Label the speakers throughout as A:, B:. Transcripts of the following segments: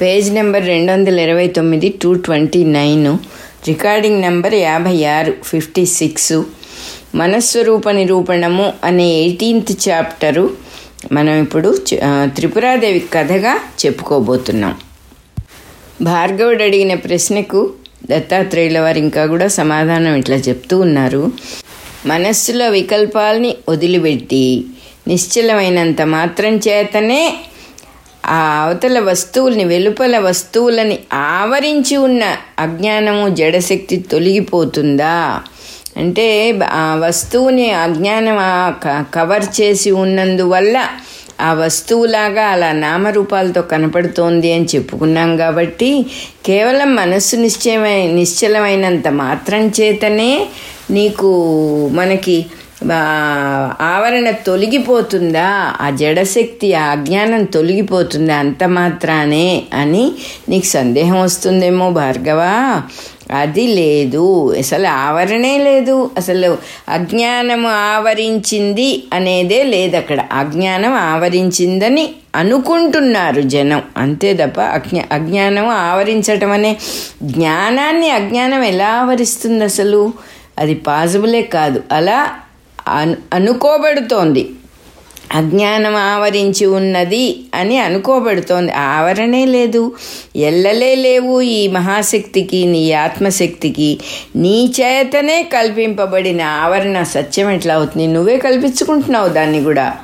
A: Page number రెండు వందల ఇరవై తొమ్మిది two twenty nine. Recording number యాభై ఆరు ఫిఫ్టీ సిక్స్. మనస్వరూప నిరూపణము అనే ఎయిటీన్త్ చాప్టరు మనం ఇప్పుడు త్రిపురాదేవి కథగా చెప్పుకోబోతున్నాం. భార్గవుడు అడిగిన ప్రశ్నకు దత్తాత్రేయుల వారు ఇంకా కూడా సమాధానం ఇట్లా చెప్తూ ఉన్నారు. మనస్సులో వికల్పాల్ని వదిలిపెట్టి నిశ్చలమైనంత మాత్రం చేతనే ఆ అవతల వస్తువుల్ని వెలుపల వస్తువులని ఆవరించి ఉన్న అజ్ఞానము జడశక్తి తొలగిపోతుందా? అంటే ఆ వస్తువుని అజ్ఞానం కవర్ చేసి ఉన్నందువల్ల ఆ వస్తువులాగా అలా నామరూపాలతో కనపడుతోంది అని చెప్పుకున్నాం కాబట్టి కేవలం మనస్సు నిశ్చయమై నిశ్చలమైనంత మాత్రం చేతనే నీకు మనకి ఆవరణ తొలగిపోతుందా? ఆ జడశక్తి ఆ అజ్ఞానం తొలగిపోతుందా? అంత మాత్రానే అని నీకు సందేహం వస్తుందేమో భార్గవా. అది లేదు. అసలు ఆవరణే లేదు. అసలు అజ్ఞానము ఆవరించింది అనేదే లేదు అక్కడ. అజ్ఞానం ఆవరించిందని అనుకుంటున్నారు జనం. అంతే తప్ప అజ్ఞా అజ్ఞానం ఆవరించటం అనే జ్ఞానాన్ని అజ్ఞానం ఎలా ఆవరిస్తుంది అసలు? అది పాసిబులే కాదు. అలా అనుకోబడుతోంది. అజ్ఞానం ఆవరించి ఉన్నది అని అనుకోబడుతోంది. ఆవరణే లేదు. ఎల్లలే లేవు ఈ మహాశక్తికి నీ ఆత్మశక్తికి. నీ చేతనే కల్పింపబడిన ఆవరణ సత్యం ఎట్లా అవుతుంది? నువ్వే కల్పించుకుంటున్నావు దాన్ని కూడా.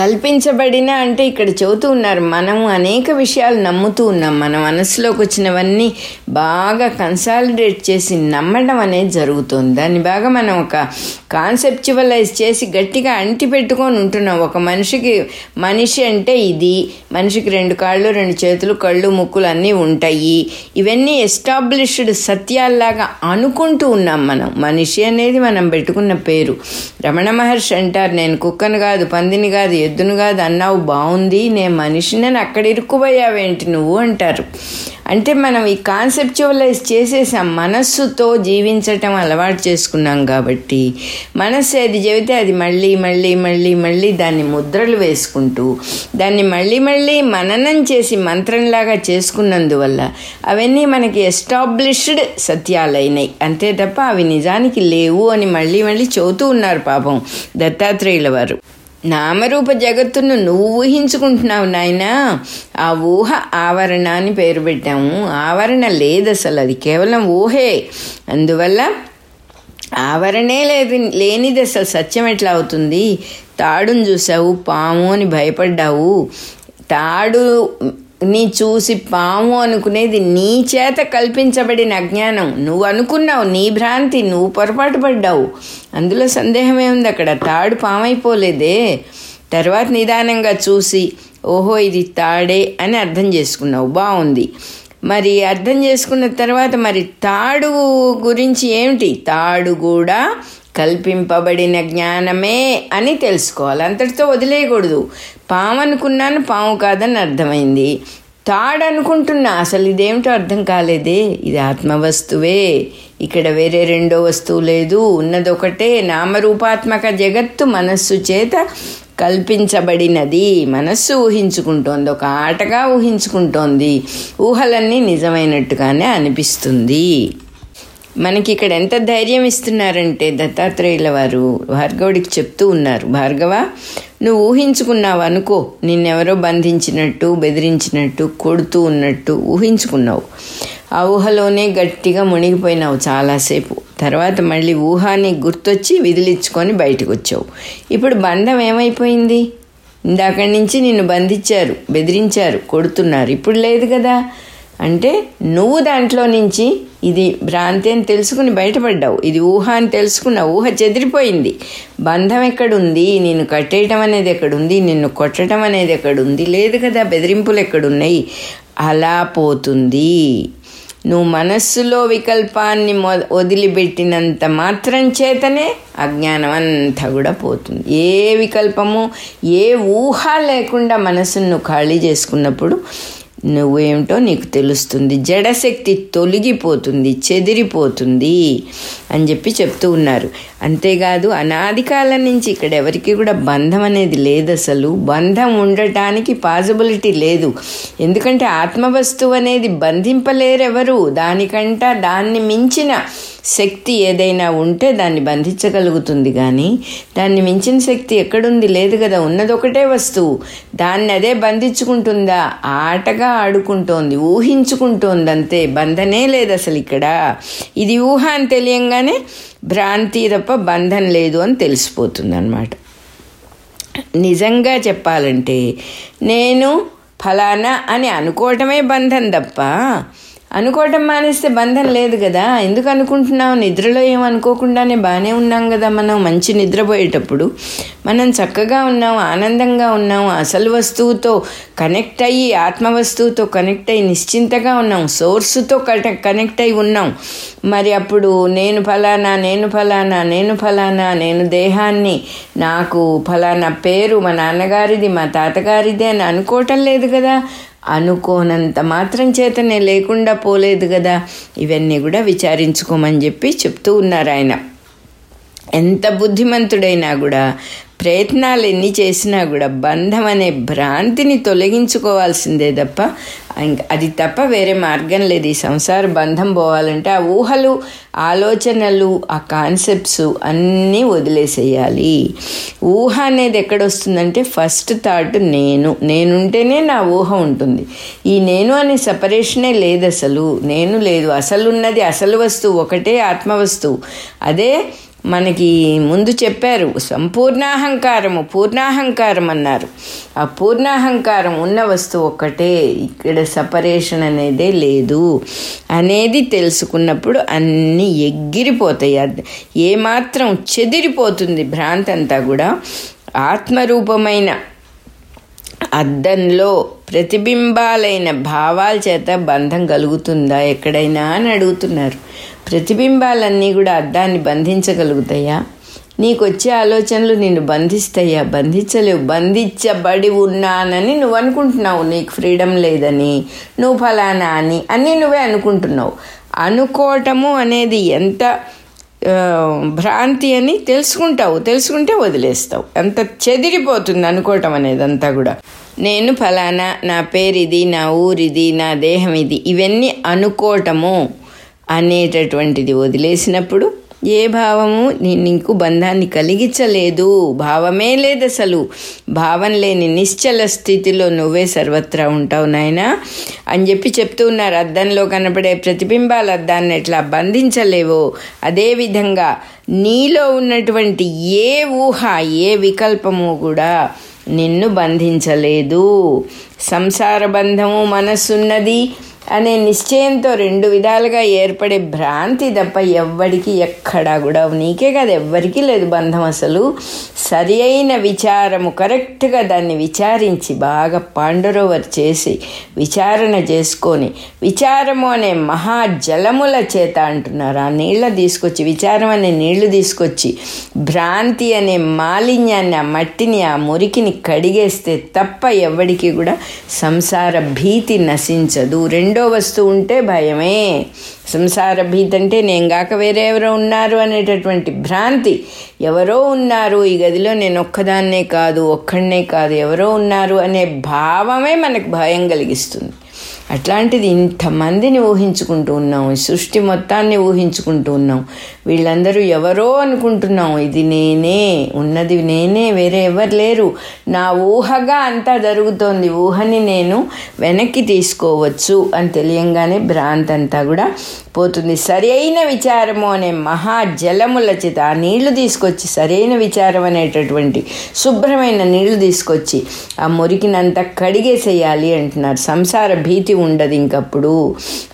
A: కల్పించబడిన అంటే ఇక్కడ చెబుతూ ఉన్నారు మనము అనేక విషయాలు నమ్ముతూ ఉన్నాం. మన మనసులోకి వచ్చినవన్నీ బాగా కన్సాలిడేట్ చేసి నమ్మడం అనేది జరుగుతుంది. దాన్ని బాగా మనం ఒక కాన్సెప్చువలైజ్ చేసి గట్టిగా అంటి పెట్టుకొని ఉంటున్నాం. ఒక మనిషికి మనిషి అంటే ఇది మనిషికి రెండు కాళ్ళు రెండు చేతులు కళ్ళు ముక్కులు అన్నీ ఉంటాయి. ఇవన్నీ ఎస్టాబ్లిష్డ్ సత్యాల్లాగా అనుకుంటూ ఉన్నాం మనం. మనిషి అనేది మనం పెట్టుకున్న పేరు. రమణ మహర్షి అంటారు నేను కుక్కను కాదు పందిని కాదు ఎద్దును కాదు అన్నావు బాగుంది నేను మనిషిని అక్కడ ఇరుక్కుపోయావేంటి నువ్వు అంటారు. అంటే మనం ఈ కాన్సెప్చువలైజ్ చేసేసాం మనస్సుతో జీవించటం అలవాటు చేసుకున్నాం కాబట్టి మనస్సు ఏది చెబితే అది మళ్ళీ మళ్ళీ మళ్ళీ మళ్ళీ దాన్ని ముద్రలు వేసుకుంటూ దాన్ని మళ్ళీ మళ్ళీ మననం చేసి మంత్రంలాగా చేసుకున్నందువల్ల అవన్నీ మనకి ఎస్టాబ్లిష్డ్ సత్యాలైనాయి అంతే తప్ప అవి నిజానికి లేవు అని మళ్ళీ మళ్ళీ చెబుతూ ఉన్నారు పాపం దత్తాత్రేయుల వారు. నామరూప జగత్తును నువ్వు ఊహించుకుంటున్నావు నాయనా. ఆ ఊహ ఆవరణ అని పేరు పెట్టాము. ఆవరణ లేదు అసలు అది కేవలం ఊహే. అందువల్ల ఆవరణే లేదు లేనిది అసలు సత్యం ఎట్లా అవుతుంది? తాడును చూసావు పాము అని భయపడ్డావు. తాడు నీ చూసి పాము అనుకునేది నీ చేత కల్పించబడిన అజ్ఞానం నువ్వు అనుకున్నావు నీ భ్రాంతి నువ్వు పొరపాటు పడ్డావు. అందులో సందేహమే ఉంది అక్కడ. తాడు పామైపోలేదే. తర్వాత నిదానంగా చూసి ఓహో ఇది తాడే అని అర్థం చేసుకున్నావు. బాగుంది మరి అర్థం చేసుకున్న తర్వాత మరి తాడు గురించి ఏమిటి? తాడు కూడా కల్పింపబడిన జ్ఞానమే అని తెలుసుకోవాలి. అంతటితో వదిలేయకూడదు. పాము అనుకున్నాను పాము కాదని అర్థమైంది. తాడు అనుకుంటున్నా అసలు ఇదేమిటో అర్థం కాలేదే. ఇది ఆత్మవస్తువే. ఇక్కడ వేరే రెండో వస్తువు లేదు. ఉన్నదొకటే నామరూపాత్మక జగత్తు మనస్సు చేత కల్పించబడినది. మనస్సు ఊహించుకుంటోంది. ఒక ఆటగా ఊహించుకుంటోంది. ఊహలన్నీ నిజమైనట్టుగానే అనిపిస్తుంది. మనకి ఇక్కడ ఎంత ధైర్యం ఇస్తున్నారంటే దత్తాత్రేయుల వారు భార్గవుడికి చెప్తూ ఉన్నారు భార్గవ నువ్వు ఊహించుకున్నావు అనుకో నిన్నెవరో బంధించినట్టు బెదిరించినట్టు కొడుతూ ఉన్నట్టు ఊహించుకున్నావు. ఆ ఊహలోనే గట్టిగా మునిగిపోయినావు చాలాసేపు. తర్వాత మళ్ళీ ఊహాన్ని గుర్తొచ్చి విదిలించుకొని బయటకు వచ్చావు ఇప్పుడు బంధం ఏమైపోయింది? ఇందాక నుంచి నిన్ను బంధించారు బెదిరించారు కొడుతున్నారు. ఇప్పుడు లేదు కదా. అంటే నువ్వు దాంట్లో నుంచి ఇది భ్రాంతి అని తెలుసుకుని బయటపడ్డావు. ఇది ఊహ అని తెలుసుకున్న ఊహ చెదిరిపోయింది. బంధం ఎక్కడుంది? నేను కట్టేయటం అనేది ఎక్కడుంది? నిన్ను కొట్టడం అనేది ఎక్కడుంది? లేదు కదా బెదిరింపులు ఎక్కడున్నాయి? అలా పోతుంది. నువ్వు మనస్సులో వికల్పాన్ని మొ వదిలిపెట్టినంత మాత్రం చేతనే అజ్ఞానం అంతా కూడా పోతుంది. ఏ వికల్పము ఏ ఊహ లేకుండా మనసును ఖాళీ చేసుకున్నప్పుడు నువ్వేమిటో నీకు తెలుస్తుంది. జడశక్తి తొలగిపోతుంది చెదిరిపోతుంది అని చెప్పి చెప్తూ ఉన్నారు. అంతేకాదు అనాది కాలం నుంచి ఇక్కడ ఎవరికి కూడా బంధం అనేది లేదు అసలు. బంధం ఉండటానికి పాసిబిలిటీ లేదు. ఎందుకంటే ఆత్మవస్తువు అనేది బంధింపలేరెవరు? దానికంట దాన్ని మించిన శక్తి ఏదైనా ఉంటే దాన్ని బంధించగలుగుతుంది కానీ దాన్ని మించిన శక్తి ఎక్కడుంది? లేదు కదా ఉన్నది ఒకటే వస్తువు. దాన్ని అదే బంధించుకుంటుందా? ఆటగా ఆడుకుంటోంది ఊహించుకుంటోంది అంతే బంధనే లేదు అసలు ఇక్కడ ఇది ఊహ అని తెలియంగానే భ్రాంతి తప్ప బంధం లేదు అని తెలిసిపోతుంది అనమాట నిజంగా చెప్పాలంటే నేను ఫలానా అని అనుకోవటమే బంధం తప్ప అనుకోవటం మానేస్తే బంధం లేదు కదా. ఎందుకు అనుకుంటున్నాం నిద్రలో ఏమనుకోకుండానే బాగానే ఉన్నాం కదా మనం. మంచి నిద్రపోయేటప్పుడు మనం చక్కగా ఉన్నాం ఆనందంగా ఉన్నాం అసలు వస్తువుతో కనెక్ట్ అయ్యి ఆత్మ వస్తువుతో కనెక్ట్ అయ్యి నిశ్చింతగా ఉన్నాం సోర్సుతో కనెక్ట్ అయి ఉన్నాం. మరి అప్పుడు నేను ఫలానా నేను ఫలానా నేను ఫలానా నేను దేహాన్ని నాకు ఫలానా పేరు మా నాన్నగారిది మా తాతగారిది అని అనుకోవటం లేదు కదా. అనుకోనంత మాత్రం చేతనే లేకుండా పోలేదు కదా. ఇవన్నీ కూడా విచారించుకోమని చెప్పి చెప్తూ ఉన్నారు ఆయన. ఎంత బుద్ధిమంతుడైనా కూడా ప్రయత్నాలు ఎన్ని చేసినా కూడా బంధం అనే భ్రాంతిని తొలగించుకోవాల్సిందే తప్ప అది తప్ప వేరే మార్గం లేదు. ఈ సంసార బంధం పోవాలంటే ఆ ఊహలు ఆలోచనలు ఆ కాన్సెప్ట్స్ అన్నీ వదిలేసేయాలి. ఊహ అనేది ఎక్కడొస్తుందంటే ఫస్ట్ థాట్ నేను. నేనుంటేనే నా ఊహ ఉంటుంది. ఈ నేను అనే సపరేషనే లేదు అసలు నేను లేదు. అసలు ఉన్నది అసలు వస్తువు ఒకటే ఆత్మ వస్తువు అదే మనకి ముందు చెప్పారు సంపూర్ణాహంకారము పూర్ణాహంకారం అన్నారు. ఆ పూర్ణాహంకారం ఉన్న వస్తువు ఒక్కటే ఇక్కడ సపరేషన్ అనేదే లేదు. అనేది తెలుసుకున్నప్పుడు అన్నీ ఎగిరిపోతాయి. ఏమాత్రం చెదిరిపోతుంది భ్రాంతి అంతా కూడా. ఆత్మరూపమైన అద్దంలో ప్రతిబింబాలైన భావాల చేత బంధం కలుగుతుందా? ఎక్కడైనా అని అడుగుతున్నారు. ప్రతిబింబాలన్నీ కూడా అద్దాన్ని బంధించగలుగుతాయా? నీకు వచ్చే ఆలోచనలు నిన్ను బంధిస్తాయా? బంధించలేవు. బంధించబడి ఉన్నానని నువ్వు అనుకుంటున్నావు నీకు ఫ్రీడమ్ లేదని నువ్వు ఫలానా అని అన్నీ నువ్వే అనుకుంటున్నావు. అనుకోవటము అనేది ఎంత భ్రాంతి అని తెలుసుకుంటావు. తెలుసుకుంటే వదిలేస్తావు. అంత చెదిరిపోతుంది అనుకోవటం అనేది అంతా కూడా. నేను ఫలానా నా పేరు ఇది నా ఊరిది నా దేహం ఇది ఇవన్నీ అనుకోవటము అనేటటువంటిది వదిలేసినప్పుడు ఏ భావము నీకు బంధాన్ని కలిగించలేదు. భావమే లేదు అసలు. భావం లేని నిశ్చల స్థితిలో నువ్వే సర్వత్రా ఉంటావు నాయన. అని చెప్పి చెప్తూ ఉన్నారు. అద్దంలో కనపడే ప్రతిబింబాలు అద్దాన్ని ఎట్లా బంధించలేవో. అదేవిధంగా నీలో ఉన్నటువంటి ఏ ఊహ ఏ వికల్పము కూడా నిన్ను బంధించలేదు. సంసార బంధము మనస్సున్నది అనే నిశ్చయంతో రెండు విధాలుగా ఏర్పడే భ్రాంతి తప్ప ఎవ్వడికి ఎక్కడా కూడా నీకే కదా ఎవ్వరికీ లేదు బంధం అసలు. సరి అయిన విచారము కరెక్ట్గా దాన్ని విచారించి బాగా పాండరోవర్ చేసి విచారణ చేసుకొని విచారము అనే మహాజలముల చేత అంటున్నారు. ఆ నీళ్ళ తీసుకొచ్చి విచారం అనే నీళ్ళు తీసుకొచ్చి భ్రాంతి అనే మాలిన్యాన్ని ఆ మట్టిని ఆ మురికిని కడిగేస్తే తప్ప ఎవ్వడికి కూడా సంసార భీతి నశించదు. రెండు రెండో వస్తువు ఉంటే భయమే. సంసార భీతి అంటే నేను కాక వేరే ఎవరో ఉన్నారు అనేటటువంటి భ్రాంతి. ఎవరో ఉన్నారు ఈ గదిలో నేను ఒక్కదాన్నే కాదు ఒక్కడనే కాదు ఎవరో ఉన్నారు అనే భావమే మనకు భయం కలిగిస్తుంది. అట్లాంటిది ఇంతమందిని ఊహించుకుంటూ ఉన్నాం సృష్టి మొత్తాన్ని ఊహించుకుంటూ ఉన్నాం. వీళ్ళందరూ ఎవరో అనుకుంటున్నాం ఇది నేనే ఉన్నది నేనే వేరే ఎవరు లేరు. నా ఊహగా అంతా జరుగుతోంది ఊహని నేను వెనక్కి తీసుకోవచ్చు అని తెలియంగానే భ్రాంతి అంతా కూడా పోతుంది. సరైన విచారము అనే మహా జలముల చేత ఆ నీళ్ళు తీసుకొచ్చి సరైన విచారం అనేటటువంటి శుభ్రమైన నీళ్ళు తీసుకొచ్చి ఆ మురికినంతా కడిగేసేయాలి అంటున్నారు. సంసార భీతి ఉండదు ఇంకప్పుడు.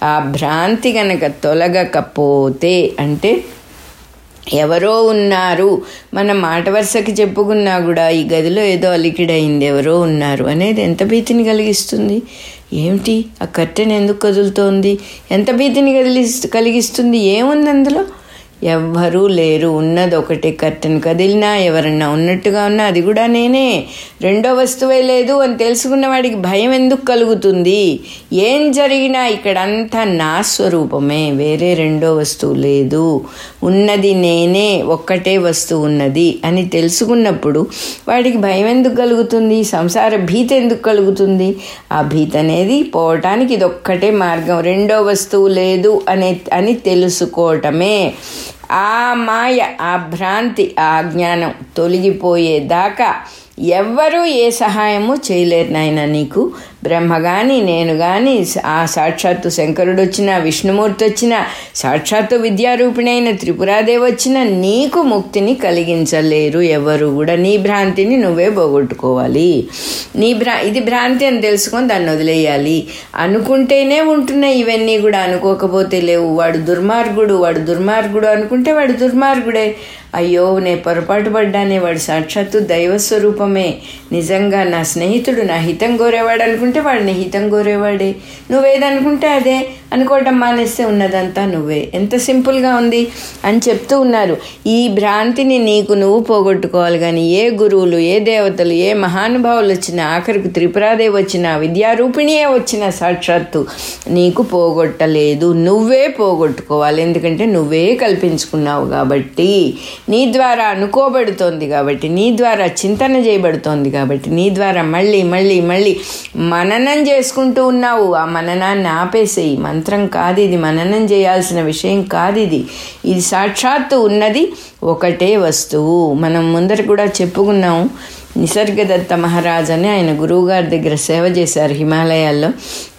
A: ఆ భ్రాంతి గనక తొలగకపోతే అంటే ఎవరో ఉన్నారు. మన మాట వరుసకి చెప్పుకున్నా కూడా ఈ గదిలో ఏదో అలికిడైంది. ఎవరో ఉన్నారు అనేది ఎంత భీతిని కలిగిస్తుంది? ఏమిటి? ఆ కర్టెన్ ఎందుకు కదులుతోంది? ఎంత భీతిని కదిలి కలిగిస్తుంది? ఏముంది అందులో? ఎవ్వరూ లేరు. ఉన్నది ఒకటే కర్టెన్. కదిలినా ఎవరన్నా ఉన్నట్టుగా ఉన్నా అది కూడా నేనే. రెండో వస్తువే లేదు అని తెలుసుకున్న వాడికి భయం ఎందుకు కలుగుతుంది? ఏం జరిగినా ఇక్కడంతా నా స్వరూపమే. వేరే రెండో వస్తువు లేదు. ఉన్నది నేనే ఒక్కటే వస్తువు ఉన్నది అని తెలుసుకున్నప్పుడు వాడికి భయం ఎందుకు కలుగుతుంది? సంసార భీతి ఎందుకు కలుగుతుంది? ఆ భీతి అనేది పోవటానికి ఇది ఒక్కటే మార్గం. రెండో వస్తువు లేదు అనే అని తెలుసుకోవటమే. ఆ మాయ ఆ భ్రాంతి ఆ జ్ఞానం తొలగిపోయేదాకా ఎవ్వరూ ఏ సహాయము చేయలేరు నాయన నీకు. బ్రహ్మ కానీ నేను కానీ ఆ సాక్షాత్తు శంకరుడు వచ్చినా విష్ణుమూర్తి వచ్చినా సాక్షాత్తు విద్యారూపిణైన త్రిపురాదేవి వచ్చినా నీకు ముక్తిని కలిగించలేరు ఎవరు కూడా. నీ భ్రాంతిని నువ్వే పోగొట్టుకోవాలి. నీ భ్రా ఇది భ్రాంతి అని తెలుసుకొని దాన్ని వదిలేయాలి. అనుకుంటేనే ఉంటున్నాయి ఇవన్నీ కూడా. అనుకోకపోతే లేవు. వాడు దుర్మార్గుడు వాడు దుర్మార్గుడు అనుకుంటే వాడు దుర్మార్గుడే. అయ్యో నే పొరపాటు పడ్డానే. వాడు సాక్షాత్తు దైవస్వరూపమే. నిజంగా నా స్నేహితుడు నా హితం కోరేవాడు అనుకుంటే వాడిని హితం కోరేవాడే నువ్వేదనుకుంటే అదే. అనుకోవటం మానేస్తే ఉన్నదంతా నువ్వే. ఎంత సింపుల్గా ఉంది అని చెప్తూ ఉన్నారు. ఈ భ్రాంతిని నీకు నువ్వు పోగొట్టుకోవాలి కానీ ఏ గురువులు ఏ దేవతలు ఏ మహానుభావులు వచ్చినా ఆఖరికి త్రిపురాదేవి వచ్చినా విద్యారూపిణియే వచ్చిన సాక్షాత్తు నీకు పోగొట్టలేదు. నువ్వే పోగొట్టుకోవాలి. ఎందుకంటే నువ్వే కల్పించుకున్నావు కాబట్టి. నీ ద్వారా అనుకోబడుతోంది కాబట్టి నీ ద్వారా చింతన చేయబడుతోంది కాబట్టి నీ ద్వారా మళ్ళీ మళ్ళీ మళ్ళీ మననం చేసుకుంటూ ఉన్నావు. ఆ మననాన్ని ఆపేసేయి. మంత్రం కాదు ఇది మననం చేయాల్సిన విషయం కాదు ఇది. ఇది సాక్షాత్తు ఉన్నది ఒకటే వస్తువు. మనం ముందర కూడా చెప్పుకున్నాము నిసర్గదత్త మహారాజ్ అని ఆయన గురువుగారి దగ్గర సేవ చేశారు హిమాలయాల్లో.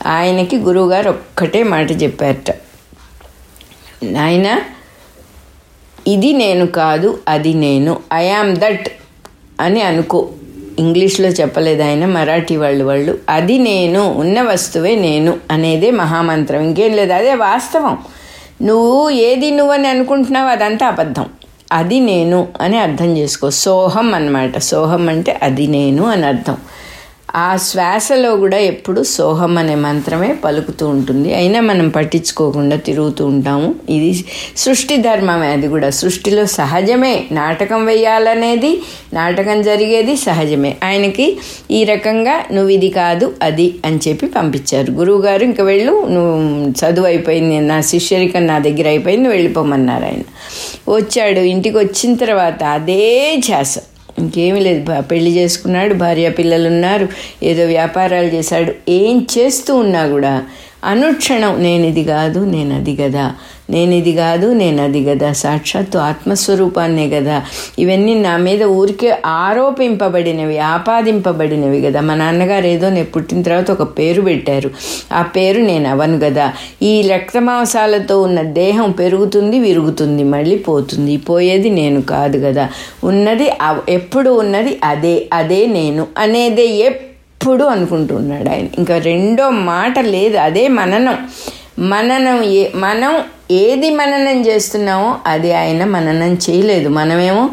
A: ఆయనకి గురువుగారు ఒక్కటే మాట చెప్పారట. నాయన ఇది నేను కాదు అది నేను. ఐ ఆమ్ దట్ అని అనుకో. ఇంగ్లీష్లో చెప్పలేదు ఆయన మరాఠీ వాళ్ళు వాళ్ళు. అది నేను ఉన్న వస్తువే నేను అనేదే మహామంత్రం. ఇంకేం లేదు అదే వాస్తవం. నువ్వు ఏది నువ్వని అనుకుంటున్నావు అదంతా అబద్ధం. అది నేను అని అర్థం చేసుకో. సోహం అన్నమాట. సోహం అంటే అది నేను అని అర్థం. ఆ శ్వాసలో కూడా ఎప్పుడు సోహం అనే మంత్రమే పలుకుతూ ఉంటుంది. అయినా మనం పట్టించుకోకుండా తిరుగుతూ ఉంటాము. ఇది సృష్టి ధర్మమే అది కూడా. సృష్టిలో సహజమే. నాటకం వేయాలనేది నాటకం జరిగేది సహజమే. ఆయనకి ఈ రకంగా నువ్వు ఇది కాదు అది అని చెప్పి పంపించారు. గురువుగారు ఇంక వెళ్ళు నువ్వు చదువు అయిపోయింది నా శిష్యరికం నా దగ్గర అయిపోయింది వెళ్ళిపోమన్నారు ఆయన. వచ్చాడు. ఇంటికి వచ్చిన తర్వాత అదే ఛాస ఇంకేమీ లేదు. బా- పెళ్ళి చేసుకున్నాడు భార్య పిల్లలు ఉన్నారు ఏదో వ్యాపారాలు చేశాడు ఏం చేస్తూ ఉన్నా కూడా అనుక్షణం నేనిది కాదు నేను అది కదా నేనిది కాదు నేను అది కదా సాక్షాత్తు ఆత్మస్వరూపాన్నే కదా ఇవన్నీ నా మీద ఊరికే ఆరోపింపబడినవి ఆపాదింపబడినవి కదా మా నాన్నగారు ఏదో నేను పుట్టిన తర్వాత ఒక పేరు పెట్టారు. ఆ పేరు నేను అవను కదా ఈ రక్తమాంసాలతో ఉన్న దేహం పెరుగుతుంది విరుగుతుంది మళ్ళీ పోతుంది. పోయేది నేను కాదు కదా ఉన్నది ఎప్పుడు ఉన్నది అదే అదే నేను అనేదే ఎప్పుడు ఎప్పుడు అనుకుంటున్నాడు ఆయన. ఇంకా రెండో మాట లేదు అదే మననం. మననం ఏ మనం ఏది మననం చేస్తున్నామో అది ఆయన మననం చేయలేదు. మనమేమో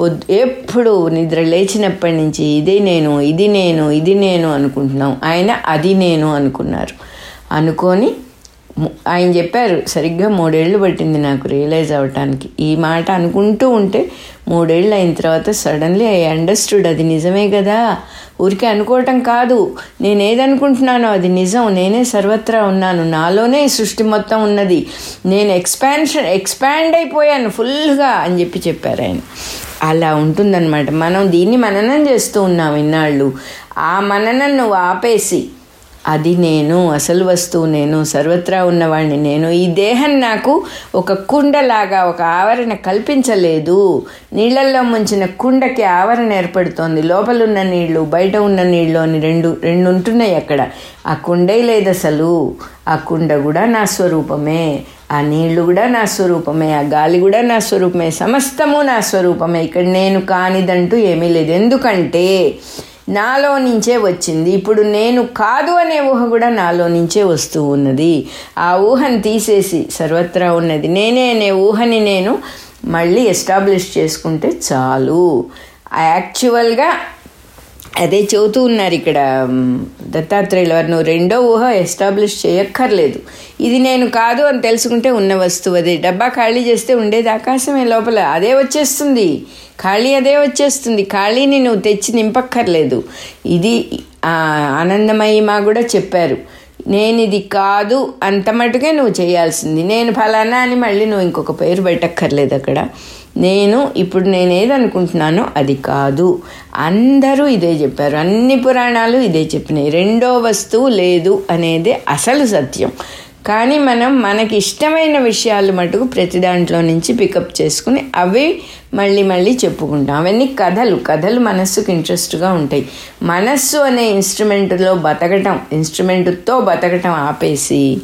A: పొద్దు ఎప్పుడు నిద్ర లేచినప్పటి నుంచి ఇదే నేను ఇది నేను ఇది నేను అనుకుంటున్నాం. ఆయన అది నేను అనుకున్నారు. అనుకొని ఆయన చెప్పారు సరిగ్గా మూడేళ్ళు పట్టింది నాకు రియలైజ్ అవ్వటానికి. ఈ మాట అనుకుంటూ ఉంటే మూడేళ్ళు అయిన తర్వాత సడన్లీ ఐ అండర్స్టూడ్ అది నిజమే కదా? ఊరికే అనుకోవటం కాదు. నేను ఏదనుకుంటున్నానో అది నిజం. నేనే సర్వత్రా ఉన్నాను. నాలోనే ఈ సృష్టి మొత్తం ఉన్నది. నేను ఎక్స్పాన్షన్ ఎక్స్పాండ్ అయిపోయాను ఫుల్గా అని చెప్పి చెప్పారు ఆయన. అలా ఉంటుందన్నమాట. మనం దీన్ని మననం చేస్తూ ఉన్నాం ఇన్నాళ్ళు. ఆ మననం నువ్వు ఆపేసి అది నేను అసలు వస్తువు నేను సర్వత్రా ఉన్నవాడిని నేను ఈ దేహం నాకు ఒక కుండలాగా ఒక ఆవరణ కల్పించలేదు. నీళ్ళల్లో ముంచిన కుండకి ఆవరణ ఏర్పడుతోంది. లోపలున్న నీళ్ళు బయట ఉన్న నీళ్ళు అని రెండు రెండు ఉంటున్నాయి అక్కడ. ఆ కుండే లేదు అసలు ఆ కుండ కూడా నా స్వరూపమే. ఆ నీళ్ళు కూడా నా స్వరూపమే. ఆ గాలి కూడా నా స్వరూపమే. సమస్తము నా స్వరూపమే. ఇక్కడ నేను కానిదంటూ ఏమీ లేదు. ఎందుకంటే నాలో నుంచే వచ్చింది. ఇప్పుడు నేను కాదు అనే ఊహ కూడా నాలో నుంచే వస్తూ ఉన్నది. ఆ ఊహను తీసేసి సర్వత్రా ఉన్నది. నేనే అనే ఊహని నేను మళ్ళీ ఎస్టాబ్లిష్ చేసుకుంటే చాలు. యాక్చువల్గా అదే చెబుతూ ఉన్నారు ఇక్కడ దత్తాత్రేయుల వారు నువ్వు రెండో ఊహ ఎస్టాబ్లిష్ చేయక్కర్లేదు. ఇది నేను కాదు అని తెలుసుకుంటే ఉన్న వస్తువు అదే. డబ్బా ఖాళీ చేస్తే ఉండేది ఆకాశమే లోపల. అదే వచ్చేస్తుంది. ఖాళీ అదే వచ్చేస్తుంది. ఖాళీని నువ్వు తెచ్చి నింపక్కర్లేదు. ఇది ఆ, ఆనందమయ్య మా కూడా చెప్పారు. నేను ఇది కాదు అంత మటుకే నువ్వు చేయాల్సింది. నేను ఫలానా అని మళ్ళీ నువ్వు ఇంకొక పేరు పెట్టక్కర్లేదు అక్కడ. నేను ఇప్పుడు నేను ఏదనుకుంటున్నానో అది కాదు. అందరూ ఇదే చెప్పారు. అన్ని పురాణాలు ఇదే చెప్పినాయి. రెండో వస్తువు లేదు అనేది అసలు సత్యం. కానీ మనం మనకి ఇష్టమైన విషయాలు మటుకు ప్రతి దాంట్లో నుంచి పికప్ చేసుకుని అవి మళ్ళీ మళ్ళీ చెప్పుకుంటాం. అవన్నీ కథలు కథలు మనస్సుకు ఇంట్రెస్ట్గా ఉంటాయి. మనస్సు అనే ఇన్స్ట్రుమెంట్లో బతకటం ఇన్స్ట్రుమెంట్తో బతకటం ఆపేసి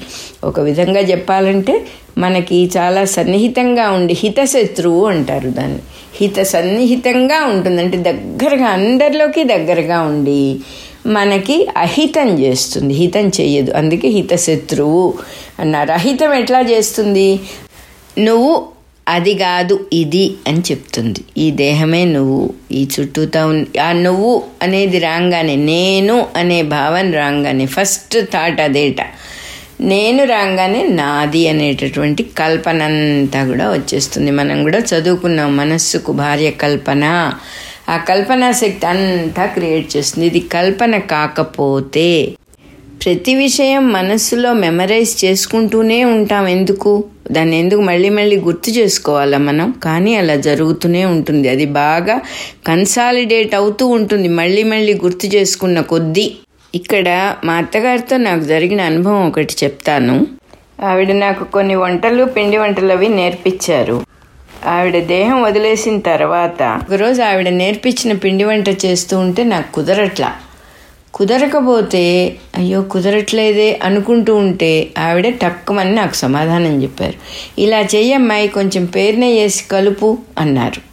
A: ఒక విధంగా చెప్పాలంటే మనకి చాలా సన్నిహితంగా ఉండి హితశత్రువు అంటారు దాన్ని. హిత సన్నిహితంగా ఉంటుందంటే దగ్గరగా అందరిలోకి దగ్గరగా ఉండి మనకి అహితం చేస్తుంది. హితం చెయ్యదు. అందుకే హితశత్రువు అన్నారు. అహితం ఎట్లా చేస్తుంది? నువ్వు అది కాదు ఇది అని చెప్తుంది. ఈ దేహమే నువ్వు ఈ చుట్టూతా ఉన్ ఆ నువ్వు అనేది రాగానే నేను అనే భావన రాగానే ఫస్ట్ థాట్ అదేట. నేను రాగానే నాది అనేటటువంటి కల్పన అంతా కూడా వచ్చేస్తుంది. మనం కూడా చదువుకున్నాం. మనస్సుకు భార్య కల్పన. ఆ కల్పనా శక్తి అంతా క్రియేట్ చేస్తుంది. ఇది కల్పన కాకపోతే ప్రతి విషయం మనస్సులో మెమరైజ్ చేసుకుంటూనే ఉంటాం. ఎందుకు? దాన్ని ఎందుకు మళ్ళీ మళ్ళీ గుర్తు చేసుకోవాలా మనం? కానీ అలా జరుగుతూనే ఉంటుంది. అది బాగా కన్సాలిడేట్ అవుతూ ఉంటుంది. మళ్ళీ మళ్ళీ గుర్తు చేసుకున్న కొద్దీ. ఇక్కడ మా అత్తగారితో నాకు జరిగిన అనుభవం ఒకటి చెప్తాను. ఆవిడ నాకు కొన్ని వంటలు పిండి వంటలు అవి నేర్పించారు. ఆవిడ దేహం వదిలేసిన తర్వాత ఒకరోజు ఆవిడ నేర్పించిన పిండి వంట చేస్తూ ఉంటే నాకు కుదరట్లా. కుదరకపోతే అయ్యో కుదరట్లేదే అనుకుంటూ ఉంటే ఆవిడ టక్కుమని నాకు సమాధానం చెప్పారు. ఇలా చెయ్యమ్మాయి కొంచెం పేరునే వేసి కలుపు అన్నారు.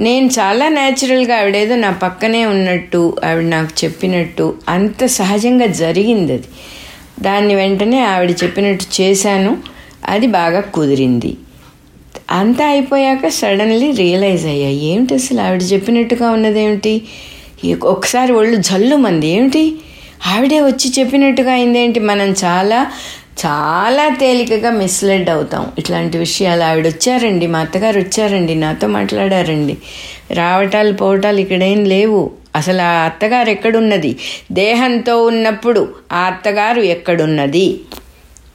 A: నేను చాలా న్యాచురల్గా ఆవిడేదో నా పక్కనే ఉన్నట్టు ఆవిడ నాకు చెప్పినట్టు అంత సహజంగా జరిగింది అది. దాన్ని వెంటనే ఆవిడ చెప్పినట్టు చేశాను. అది బాగా కుదిరింది. అంతా అయిపోయాక సడన్లీ రియలైజ్ అయ్యా ఏమిటి అసలు ఆవిడ చెప్పినట్టుగా ఉన్నదేమిటి? ఒకసారి ఒళ్ళు జల్లు మంది ఏమిటి? ఆవిడే వచ్చి చెప్పినట్టుగా అయిందేంటి? మనం చాలా చాలా తేలికగా మిస్లెడ్ అవుతాం. ఇట్లాంటి విషయాలు ఆవిడ వచ్చారండి మా అత్తగారు వచ్చారండి నాతో మాట్లాడారండి. రావటాలు పోవటాలు ఇక్కడేం లేవు. అసలు ఆ అత్తగారు ఎక్కడున్నది? దేహంతో ఉన్నప్పుడు ఆ అత్తగారు ఎక్కడున్నది?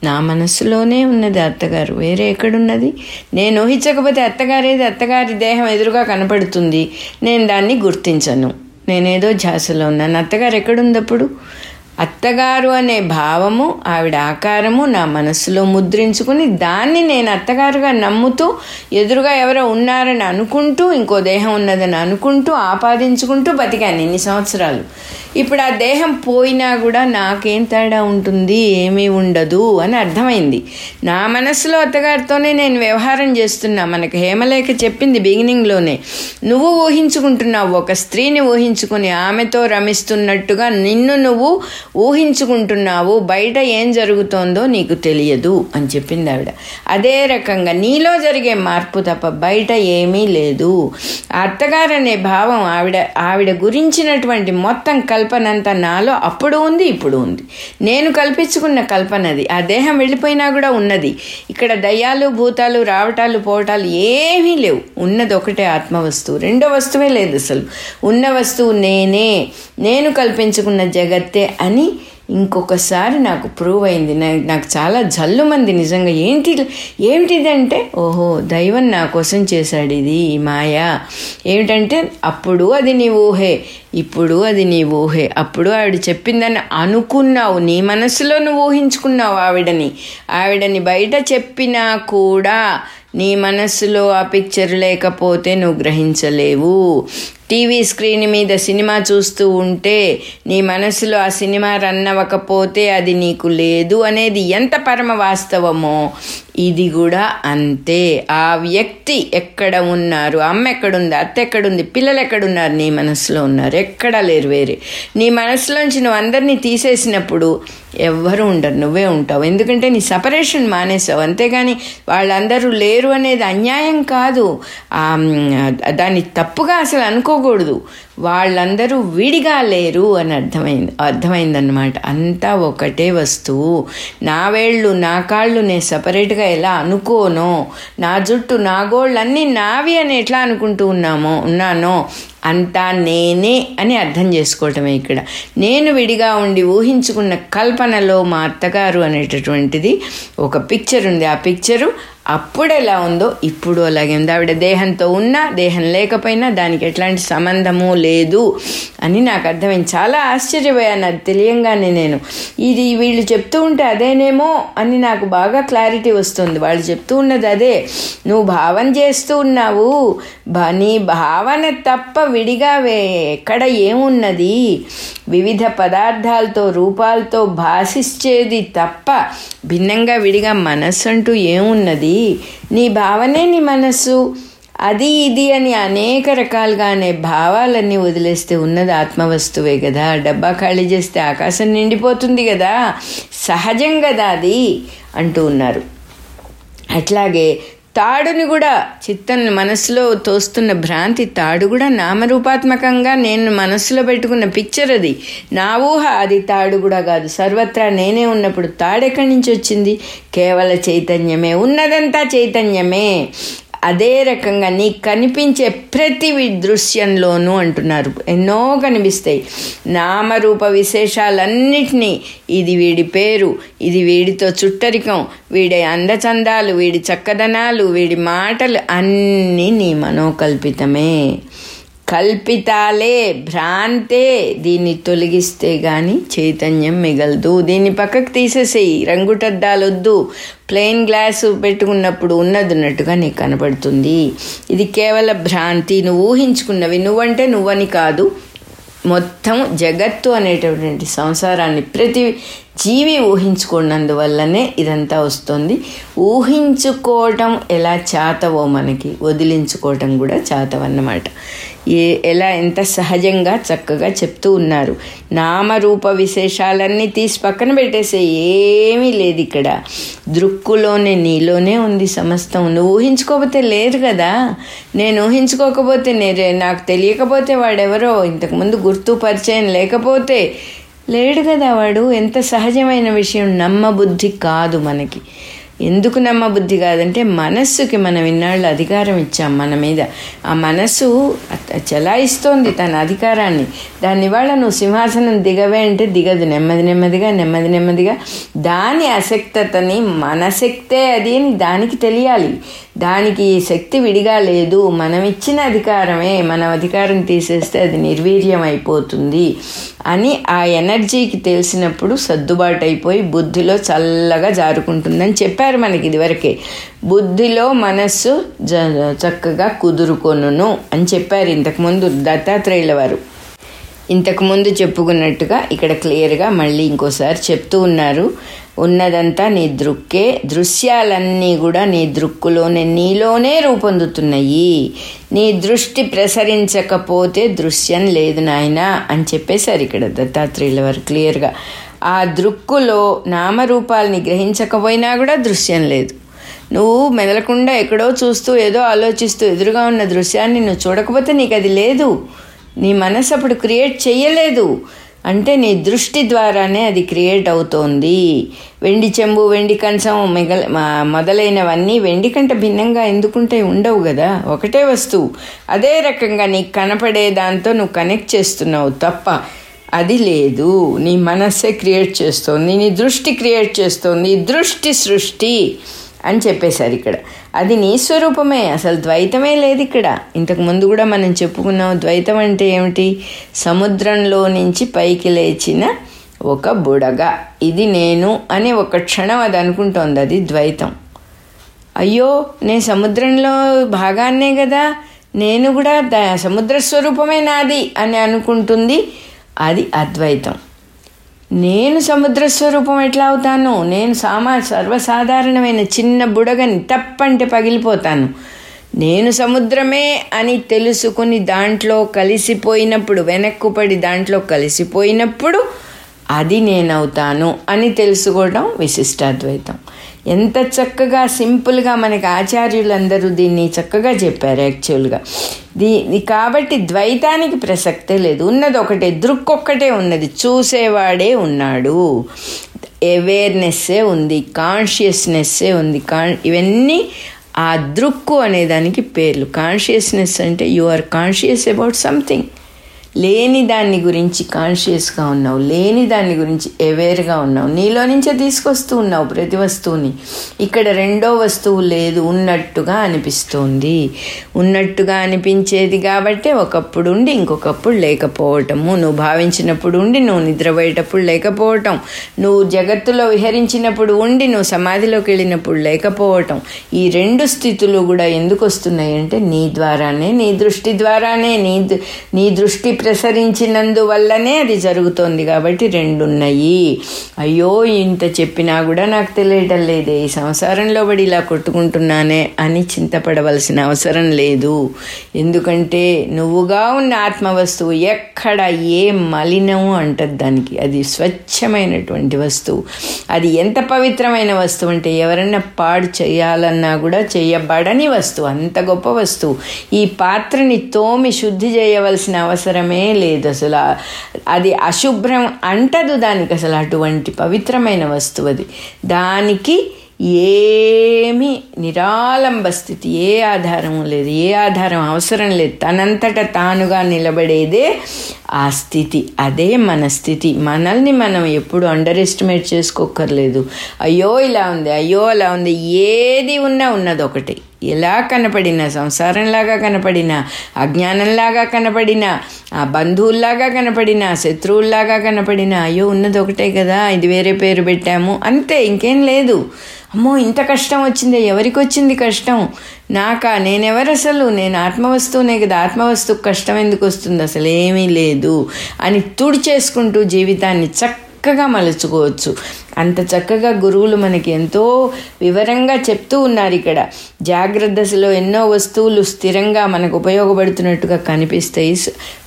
A: నా మనస్సులోనే ఉన్నది అత్తగారు. వేరే ఎక్కడున్నది? నేను ఊహించకపోతే అత్తగారేది అత్తగారి దేహం ఎదురుగా కనపడుతుంది. నేను దాన్ని గుర్తించను. నేనేదో ఝాసలో ఉన్నాను. అత్తగారు ఎక్కడుందప్పుడు? అత్తగారు అనే భావము ఆవిడ ఆకారము నా మనస్సులో ముద్రించుకుని దాన్ని నేను అత్తగారుగా నమ్ముతూ ఎదురుగా ఎవరో ఉన్నారని అనుకుంటూ ఇంకో దేహం ఉన్నదని అనుకుంటూ ఆపాదించుకుంటూ బతికాను ఇన్ని సంవత్సరాలు. ఇప్పుడు ఆ దేహం పోయినా కూడా నాకేం తేడా ఉంటుంది ఏమీ ఉండదు అని అర్థమైంది. నా మనసులో అత్తగారితోనే నేను వ్యవహారం చేస్తున్నా. మనకి హేమలేఖ చెప్పింది బిగినింగ్లోనే. నువ్వు ఊహించుకుంటున్నావు ఒక స్త్రీని ఊహించుకుని ఆమెతో రమిస్తున్నట్టుగా నిన్ను నువ్వు ఊహించుకుంటున్నావు. బయట ఏం జరుగుతోందో నీకు తెలియదు అని చెప్పింది ఆవిడ. అదే రకంగా నీలో జరిగే మార్పు తప్ప బయట ఏమీ లేదు. ఆ అత్తగారు అనే భావం ఆవిడ ఆవిడ గురించినటువంటి మొత్తం కల్ అంతా నాలో అప్పుడు ఉంది ఇప్పుడు ఉంది. నేను కల్పించుకున్న కల్పనది ఆ దేహం వెళ్ళిపోయినా కూడా ఉన్నది. ఇక్కడ దయ్యాలు భూతాలు రావటాలు పోవటాలు ఏమీ లేవు. ఉన్నది ఒకటే ఆత్మ వస్తువు రెండో వస్తువే లేదు అసలు. ఉన్న వస్తువు నేనే. నేను కల్పించుకున్న జగత్తే అని ఇంకొకసారి నాకు ప్రూవ్ అయింది. నాకు చాలా జల్లుమంది నిజంగా. ఏంటి ఏమిటిదంటే ఓహో దైవం నా కోసం చేశాడు ఇది ఈ మాయ. ఏమిటంటే అప్పుడు అది నీ ఊహే ఇప్పుడు అది నీ ఊహే. అప్పుడు ఆవిడ చెప్పిందని అనుకున్నావు నీ మనసులో నువ్వు ఊహించుకున్నావు ఆవిడని. ఆవిడని బయట చెప్పినా కూడా నీ మనస్సులో ఆ పిక్చర్ లేకపోతే నువ్వు గ్రహించలేవు. టీవీ స్క్రీన్ మీద సినిమా చూస్తూ ఉంటే నీ మనసులో ఆ సినిమా రన్ అవ్వకపోతే అది నీకు లేదు అనేది ఎంత పరమ వాస్తవమో ఇది కూడా అంతే. ఆ వ్యక్తి ఎక్కడ ఉన్నారు? అమ్మ ఎక్కడుంది? అత్త ఎక్కడుంది? పిల్లలు ఎక్కడున్నారు? నీ మనసులో ఉన్నారు. ఎక్కడా లేరు వేరే. నీ మనసులోంచి నువ్వు అందరినీ తీసేసినప్పుడు ఎవ్వరూ ఉండరు. నువ్వే ఉంటావు. ఎందుకంటే నీ సపరేషన్ మానేసావు. అంతేగాని వాళ్ళందరూ లేరు అనేది అన్యాయం కాదు. దాన్ని తప్పుగా అసలు అనుకో అనుకోకూడదు వాళ్ళందరూ విడిగా లేరు అని అర్థమైంది అర్థమైందన్నమాట. అంతా ఒకటే వస్తువు. నా వేళ్ళు నా కాళ్ళు నేను సపరేట్గా ఎలా అనుకోనో నా జుట్టు నా గోళ్ళన్నీ నావి అని ఎట్లా అనుకుంటూ ఉన్నామో ఉన్నానో అంతా నేనే అని అర్థం చేసుకోవటమే ఇక్కడ. నేను విడిగా ఉండి ఊహించుకున్న కల్పనలో మా అత్తగారు అనేటటువంటిది ఒక పిక్చర్ ఉంది. ఆ పిక్చరు అప్పుడు ఎలా ఉందో ఇప్పుడు అలాగే ఉంది. ఆవిడ దేహంతో ఉన్నా దేహం లేకపోయినా దానికి ఎట్లాంటి సంబంధము లేదు అని నాకు అర్థమైంది. చాలా ఆశ్చర్యపోయాను. అది తెలియంగానే నేను ఇది వీళ్ళు చెప్తూ ఉంటే అదేనేమో అని నాకు బాగా క్లారిటీ వస్తుంది. వాళ్ళు చెప్తూ ఉన్నది అదే. నువ్వు భావన చేస్తూ ఉన్నావు. నీ భావన తప్ప విడిగా ఎక్కడ ఏమున్నది? వివిధ పదార్థాలతో రూపాలతో భాషించేది తప్ప భిన్నంగా విడిగా మనస్సు అంటూ ఏమున్నది? నీ భావనే నీ మనస్సు. అది ఇది అని అనేక రకాలుగానే భావాలన్నీ వదిలేస్తే ఉన్నది ఆత్మవస్తువే కదా డబ్బా ఖాళీ చేస్తే ఆకాశం నిండిపోతుంది కదా సహజం కదా అది అంటూ ఉన్నారు. అట్లాగే తాడుని కూడా చిత్తం మనసులో తోస్తున్న భ్రాంతి తాడు కూడా నామరూపాత్మకంగా నేను మనసులో పెట్టుకున్న పిక్చర్ అది. నా ఊహ అది తాడు కూడా కాదు. సర్వత్రా నేనే ఉన్నప్పుడు తాడెక్కడి నుంచి వచ్చింది? కేవల చైతన్యమే. ఉన్నదంతా చైతన్యమే. అదే రకంగా నీకు కనిపించే ప్రతి దృశ్యంలోనూ అంటున్నారు. ఎన్నో కనిపిస్తాయి. నామరూప విశేషాలన్నిటినీ ఇది వీడి పేరు ఇది వీడితో చుట్టరికం వీడి అందచందాలు వీడి చక్కదనాలు వీడి మాటలు అన్నీ నీ మనోకల్పితమే. కల్పితాలే భ్రాంతే. దీన్ని తొలగిస్తే గాని చైతన్యం మిగలదు. దీన్ని పక్కకు తీసేసేయి రంగుటద్దాలు వద్దు ప్లెయిన్ గ్లాసు పెట్టుకున్నప్పుడు ఉన్నది ఉన్నట్టుగా నీకు కనబడుతుంది ఇది కేవల భ్రాంతి. నువ్వు ఊహించుకున్నవి నువ్వంటే నువ్వని కాదు. మొత్తం జగత్తు అనేటటువంటి సంసారాన్ని ప్రతి జీవి ఊహించుకున్నందువల్లనే ఇదంతా వస్తుంది. ఊహించుకోవటం ఎలా చాతవో మనకి వదిలించుకోవటం కూడా చాతవన్నమాట. ఏ ఎలా ఎంత సహజంగా చక్కగా చెప్తూ ఉన్నారు. నామరూప విశేషాలన్నీ తీసి పక్కన పెట్టేసే ఏమీ లేదు ఇక్కడ. దృక్కులోనే నీలోనే ఉంది సమస్తం. నువ్వు ఊహించుకోకపోతే లేదు కదా. నేను ఊహించుకోకపోతే నేరే నాకు తెలియకపోతే వాడెవరో ఇంతకుముందు గుర్తు పరిచయం లేకపోతే లేడు కదా వాడు. ఎంత సహజమైన విషయం. నమ్మబుద్ధి కాదు మనకి. ఎందుకు నమ్మబుద్ధి కాదంటే మనస్సుకి మనం ఇన్నాళ్ళు అధికారం ఇచ్చాం మన మీద. ఆ మనస్సు చెలాయిస్తోంది చలాయిస్తోంది తన అధికారాన్ని. దాన్ని ఇవాళ నువ్వు సింహాసనం దిగవే అంటే దిగదు. నెమ్మది నెమ్మదిగా నెమ్మది నెమ్మదిగా. దాని అశక్తతని మనశక్తే అది అని దానికి తెలియాలి. దానికి శక్తి విడిగా లేదు. మనం ఇచ్చిన అధికారమే మన అధికారం తీసేస్తే అది నిర్వీర్యం అయిపోతుంది అని ఆ ఎనర్జీకి తెలిసినప్పుడు సర్దుబాటు అయిపోయి బుద్ధిలో చల్లగా జారుకుంటుందని చెప్పారు మనకి ఇదివరకే. బుద్ధిలో మనస్సు జ చక్కగా కుదురుకొనును అని చెప్పారు ఇంతకుముందు దత్తాత్రేయుల వారు. ఇంతకుముందు చెప్పుకున్నట్టుగా ఇక్కడ క్లియర్గా మళ్ళీ ఇంకోసారి చెప్తూ ఉన్నారు. ఉన్నదంతా నీ దృక్కే. దృశ్యాలన్నీ కూడా నీ దృక్కులోనే నీలోనే రూపొందుతున్నాయి. నీ దృష్టి ప్రసరించకపోతే దృశ్యం లేదు నాయనా అని చెప్పేశారు ఇక్కడ దత్తాత్రేయుల వారు క్లియర్గా. ఆ దృక్కులో నామరూపాలని గ్రహించకపోయినా కూడా దృశ్యం లేదు. నువ్వు మెదలకుండా ఎక్కడో చూస్తూ ఏదో ఆలోచిస్తూ ఎదురుగా ఉన్న దృశ్యాన్ని నువ్వు చూడకపోతే నీకు అది లేదు. నీ మనసు అప్పుడు క్రియేట్ చేయలేదు అంటే నీ దృష్టి ద్వారానే అది క్రియేట్ అవుతోంది. వెండి చెంబు వెండి కంచం మిగల మొదలైనవన్నీ వెండి కంటే భిన్నంగా ఎందుకుంటే ఉండవు కదా? ఒకటే వస్తువు. అదే రకంగా నీకు కనపడే దాంతో నువ్వు కనెక్ట్ చేస్తున్నావు తప్ప అది లేదు. నీ మనస్సే క్రియేట్ చేస్తోంది నీ దృష్టి క్రియేట్ చేస్తోంది. దృష్టి సృష్టి. అని చెప్పేశారు ఇక్కడ. అది నీ స్వరూపమే అసలు ద్వైతమే లేదు ఇక్కడ. ఇంతకు ముందు కూడా మనం చెప్పుకున్నాం ద్వైతం అంటే ఏమిటి? సముద్రంలో నుంచి పైకి లేచిన ఒక బుడగ. ఇది నేను అని ఒక క్షణం అది అనుకుంటోంది అది ద్వైతం. అయ్యో నేను సముద్రంలో భాగాన్నే కదా? నేను కూడా ద- సముద్ర స్వరూపమే నాది అని అనుకుంటుంది అది అద్వైతం. నేను సముద్ర స్వరూపం ఎట్లా అవుతాను? నేను సామా సర్వసాధారణమైన చిన్న బుడగని తప్పంటే పగిలిపోతాను. నేను సముద్రమే అని తెలుసుకుని దాంట్లో కలిసిపోయినప్పుడు వెనక్కుపడి దాంట్లో కలిసిపోయినప్పుడు అది నేనవుతాను అని తెలుసుకోవడం విశిష్టాద్వైతం. ఎంత చక్కగా సింపుల్గా మనకి ఆచార్యులందరూ దీన్ని చక్కగా చెప్పారు యాక్చువల్గా. దీ కాబట్టి ద్వైతానికి ప్రసక్తే లేదు. ఉన్నది ఒకటే దృక్కొక్కటే ఉన్నది. చూసేవాడే ఉన్నాడు. అవేర్నెస్సే ఉంది కాన్షియస్నెస్సే ఉంది. కాన్ ఇవన్నీ ఆ దృక్కు అనే దానికి పేర్లు. కాన్షియస్నెస్ అంటే you are conscious about something. లేని దాన్ని గురించి కాన్షియస్గా ఉన్నావు లేని దాన్ని గురించి అవేర్గా ఉన్నావు నీలో నుంచే తీసుకొస్తూ ఉన్నావు ప్రతి వస్తువుని. ఇక్కడ రెండో వస్తువు లేదు ఉన్నట్టుగా అనిపిస్తుంది. ఉన్నట్టుగా అనిపించేది కాబట్టి ఒకప్పుడు ఉండి ఇంకొకప్పుడు లేకపోవటము. నువ్వు భావించినప్పుడు ఉండి నువ్వు నిద్రపోయేటప్పుడు లేకపోవటం. నువ్వు జగత్తులో విహరించినప్పుడు ఉండి నువ్వు సమాధిలోకి వెళ్ళినప్పుడు లేకపోవటం. ఈ రెండు స్థితులు కూడా ఎందుకు వస్తున్నాయి అంటే నీ ద్వారానే నీ దృష్టి ద్వారానే నీ నీ దృష్టి ప్రసరించినందువల్లనే అది జరుగుతోంది కాబట్టి రెండు ఉన్నాయి అయ్యో ఇంత చెప్పినా కూడా నాకు తెలియటం లేదే. ఈ సంసారంలో పడి ఇలా కొట్టుకుంటున్నానే అని చింతపడవలసిన అవసరం లేదు. ఎందుకంటే నువ్వుగా ఉన్న ఆత్మవస్తువు ఎక్కడ ఏ మలినము అంటది దానికి. అది స్వచ్ఛమైనటువంటి వస్తువు. అది ఎంత పవిత్రమైన వస్తువు అంటే ఎవరన్నా పాడు చేయాలన్నా కూడా చేయబడని వస్తువు. అంత గొప్ప వస్తువు. ఈ పాత్రని తోమి శుద్ధి చేయవలసిన అవసరమే లేదు అసలు. అది అశుభ్రం అంటదు దానికి అసలు అటువంటి పవిత్రమైన వస్తువు అది. దానికి ఏమి నిరాలంబ స్థితి ఏ ఆధారం లేదు ఏ ఆధారం అవసరం లేదు. తనంతట తానుగా నిలబడేదే ఆ స్థితి. అదే మన స్థితి. మనల్ని మనం ఎప్పుడు అండర్ ఎస్టిమేట్ చేసుకోకర్లేదు అయ్యో ఇలా ఉంది అయ్యో అలా ఉంది. ఏది ఉన్నా ఉన్నది ఒకటి ఎలా కనపడినా సంసారంలాగా కనపడినా అజ్ఞానంలాగా కనపడినా ఆ బంధువుల్లాగా కనపడినా శత్రువుల్లాగా కనపడినా అయ్యో ఉన్నది ఒకటే కదా ఇది వేరే పేరు పెట్టాము. అంతే ఇంకేం లేదు. అమ్మో ఇంత కష్టం వచ్చిందే ఎవరికి వచ్చింది కష్టం? నాకా నేనెవరు అసలు నేను ఆత్మవస్తువునే కదా ఆత్మవస్తువు కష్టం ఎందుకు వస్తుంది? అసలు ఏమీ లేదు. అని తుడిచేసుకుంటూ జీవితాన్ని చక్కగా మలుచుకోవచ్చు. అంత చక్కగా గురువులు మనకి ఎంతో వివరంగా చెప్తూ ఉన్నారు ఇక్కడ. జాగ్రత్త దశలో ఎన్నో వస్తువులు స్థిరంగా మనకు ఉపయోగపడుతున్నట్టుగా కనిపిస్తాయి.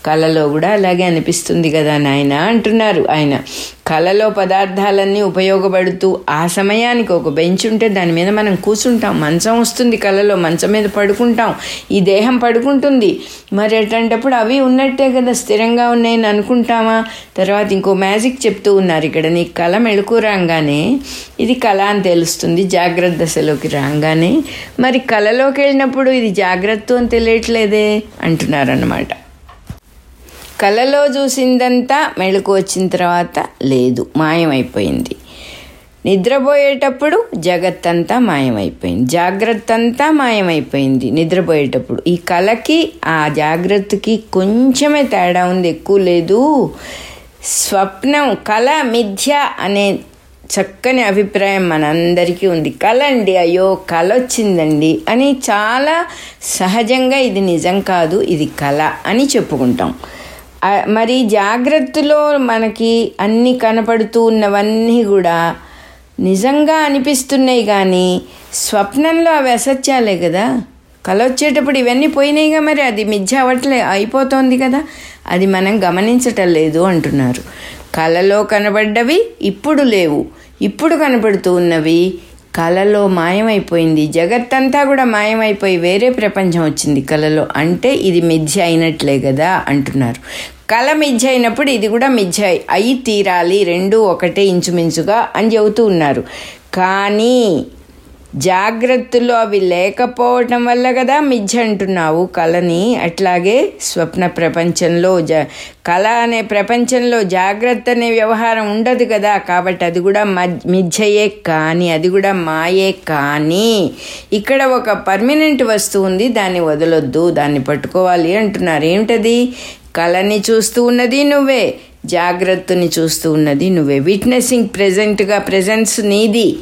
A: కళలో కూడా అలాగే అనిపిస్తుంది కదా నాయన అంటున్నారు ఆయన. కళలో పదార్థాలన్నీ ఉపయోగపడుతూ ఆ సమయానికి ఒక బెంచ్ ఉంటే దాని మీద మనం కూర్చుంటాం. మంచం వస్తుంది కళలో మంచం మీద పడుకుంటాం. ఈ దేహం పడుకుంటుంది. మరి అటువంటప్పుడు అవి ఉన్నట్టే కదా స్థిరంగా ఉన్నాయని అనుకుంటామా? తర్వాత ఇంకో మ్యాజిక్ చెప్తూ ఉన్నారు ఇక్కడ. నీ కళ మెళుకురా రాగానే ఇది కళ అని తెలుస్తుంది జాగ్రత్త దశలోకి రాగానే. మరి కళలోకి వెళ్ళినప్పుడు ఇది జాగ్రత్త అని తెలియట్లేదే అంటున్నారన్నమాట. కళలో చూసిందంతా మెళుకు వచ్చిన తర్వాత లేదు మాయమైపోయింది. నిద్రపోయేటప్పుడు జగత్తంతా మాయమైపోయింది జాగ్రత్త అంతా మాయమైపోయింది నిద్రపోయేటప్పుడు. ఈ కళకి ఆ జాగ్రత్తకి కొంచెమే తేడా ఉంది ఎక్కువ లేదు. స్వప్నం కళ మిథ్య అనే చక్కని అభిప్రాయం మనందరికీ ఉంది. కళ అండి అయ్యో కళ వచ్చిందండి అని చాలా సహజంగా ఇది నిజం కాదు ఇది కళ అని చెప్పుకుంటాం. మరి జాగ్రత్తలో మనకి అన్ని కనపడుతూ ఉన్నవన్నీ కూడా నిజంగా అనిపిస్తున్నాయి కానీ స్వప్నంలో అవి అసత్యాలే కదా? కళ వచ్చేటప్పుడు ఇవన్నీ పోయినాయిగా మరి అది మిథ్య అవట్లే అయిపోతోంది కదా? అది మనం గమనించటం లేదు అంటున్నారు. కలలో కనబడ్డవి ఇప్పుడు లేవు. ఇప్పుడు కనబడుతూ ఉన్నవి కళలో మాయమైపోయింది. జగత్తంతా కూడా మాయమైపోయి వేరే ప్రపంచం వచ్చింది. కళలో అంటే ఇది మిథ్య అయినట్లే కదా అంటున్నారు. కళ మిథ్య అయినప్పుడు ఇది కూడా మిథ్య అయి తీరాలి. రెండు ఒకటే ఇంచుమించుగా అని చెబుతూ ఉన్నారు. కానీ జాగ్రత్తలో అవి లేకపోవటం వల్ల కదా మిథ్య అంటున్నావు. కళని అట్లాగే స్వప్న ప్రపంచంలో జ కళ అనే ప్రపంచంలో జాగ్రత్త అనే వ్యవహారం ఉండదు కదా. కాబట్టి అది కూడా మిథ్యయే కానీ అది కూడా మాయే కానీ. ఇక్కడ ఒక పర్మనెంట్ వస్తువు ఉంది దాన్ని వదలొద్దు దాన్ని పట్టుకోవాలి అంటున్నారు. ఏమిటది? కళని చూస్తూ ఉన్నది నువ్వే జాగ్రత్తని చూస్తూ ఉన్నది నువ్వే. విట్నెసింగ్ ప్రజెంట్గా ప్రజెన్స్ నీది.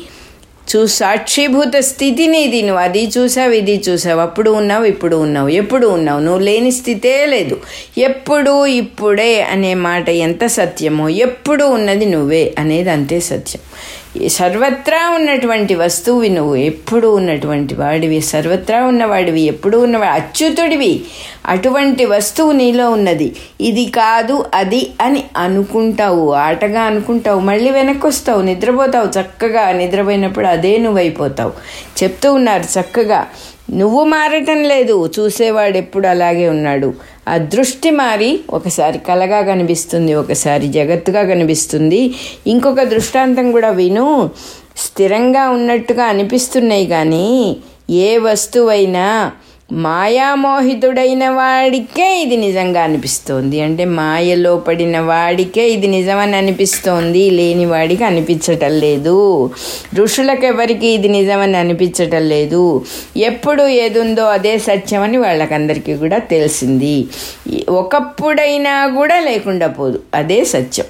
A: చూ సాక్షిభూత స్థితి నీది నువ్వు అది చూసావు ఇది చూసావు అప్పుడు ఉన్నావు ఇప్పుడు ఉన్నావు ఎప్పుడు ఉన్నావు నువ్వు లేని స్థితే లేదు. ఎప్పుడు ఇప్పుడే అనే మాట ఎంత సత్యమో ఎప్పుడు ఉన్నది నువ్వే అనేది అంతే సత్యం. సర్వత్రా ఉన్నటువంటి వస్తువువి నువ్వు ఎప్పుడు ఉన్నటువంటి వాడివి. సర్వత్రా ఉన్నవాడివి ఎప్పుడు ఉన్నవాడి అచ్యుతుడివి. అటువంటి వస్తువు నీలో ఉన్నది. ఇది కాదు అది అని అనుకుంటావు. ఆటగా అనుకుంటావు. మళ్ళీ వెనక్కి వస్తావు నిద్రపోతావు చక్కగా. నిద్రపోయినప్పుడు అదే నువ్వు అయిపోతావు చెప్తూ ఉన్నారు చక్కగా. నువ్వు మారటం లేదు. చూసేవాడు ఎప్పుడు అలాగే ఉన్నాడు. ఆ దృష్టి మారి ఒకసారి కలగా కనిపిస్తుంది ఒకసారి జగత్తుగా కనిపిస్తుంది. ఇంకొక దృష్టాంతం కూడా విను. స్థిరంగా ఉన్నట్టుగా అనిపిస్తున్నాయి కానీ ఏ వస్తువైనా మాయామోహితుడైన వాడికే ఇది నిజంగా అనిపిస్తోంది. అంటే మాయలో పడిన వాడికే ఇది నిజమని అనిపిస్తోంది. లేని వాడికి అనిపించటం లేదు. ఋషులకు ఎవరికి ఇది నిజమని అనిపించటం లేదు. ఎప్పుడు ఏదుందో అదే సత్యమని వాళ్ళకందరికీ కూడా తెలిసింది. ఒకప్పుడైనా కూడా లేకుండా పోదు. అదే సత్యం.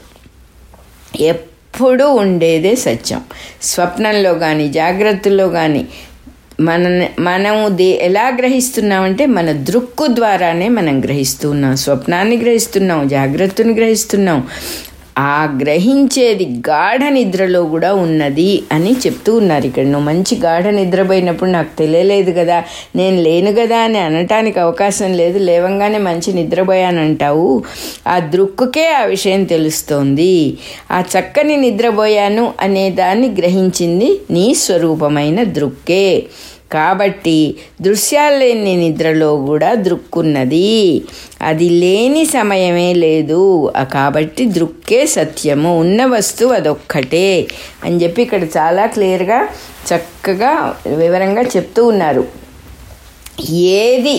A: ఎప్పుడు ఉండేదే సత్యం. స్వప్నంలో కానీ జాగ్రత్తలో కానీ మన మనము దే ఎలా గ్రహిస్తున్నామంటే మన దృక్కు ద్వారానే మనం గ్రహిస్తున్నాం. స్వప్నాన్ని గ్రహిస్తున్నాం. జాగ్రత్తను గ్రహిస్తున్నాం. ఆ గ్రహించేది గాఢ నిద్రలో కూడా ఉన్నది అని చెప్తూ ఉన్నారు. ఇక్కడ నువ్వు మంచి గాఢ నిద్రపోయినప్పుడు నాకు తెలియలేదు కదా నేను లేను కదా అని అనటానికి అవకాశం లేదు. లేవంగానే మంచి నిద్రపోయానంటావు. ఆ దృక్కుకే ఆ విషయం తెలుస్తోంది. ఆ చక్కని నిద్రపోయాను అనే దాన్ని గ్రహించింది నీ స్వరూపమైన దృక్కే. కాబట్టి దృశ్యాలు లేని నిద్రలో కూడా దృక్కున్నది. అది లేని సమయమే లేదు. కాబట్టి దృక్కే సత్యము. ఉన్న వస్తువు అదొక్కటే అని చెప్పి ఇక్కడ చాలా క్లియర్గా చక్కగా వివరంగా చెప్తూ ఉన్నారు. ఏది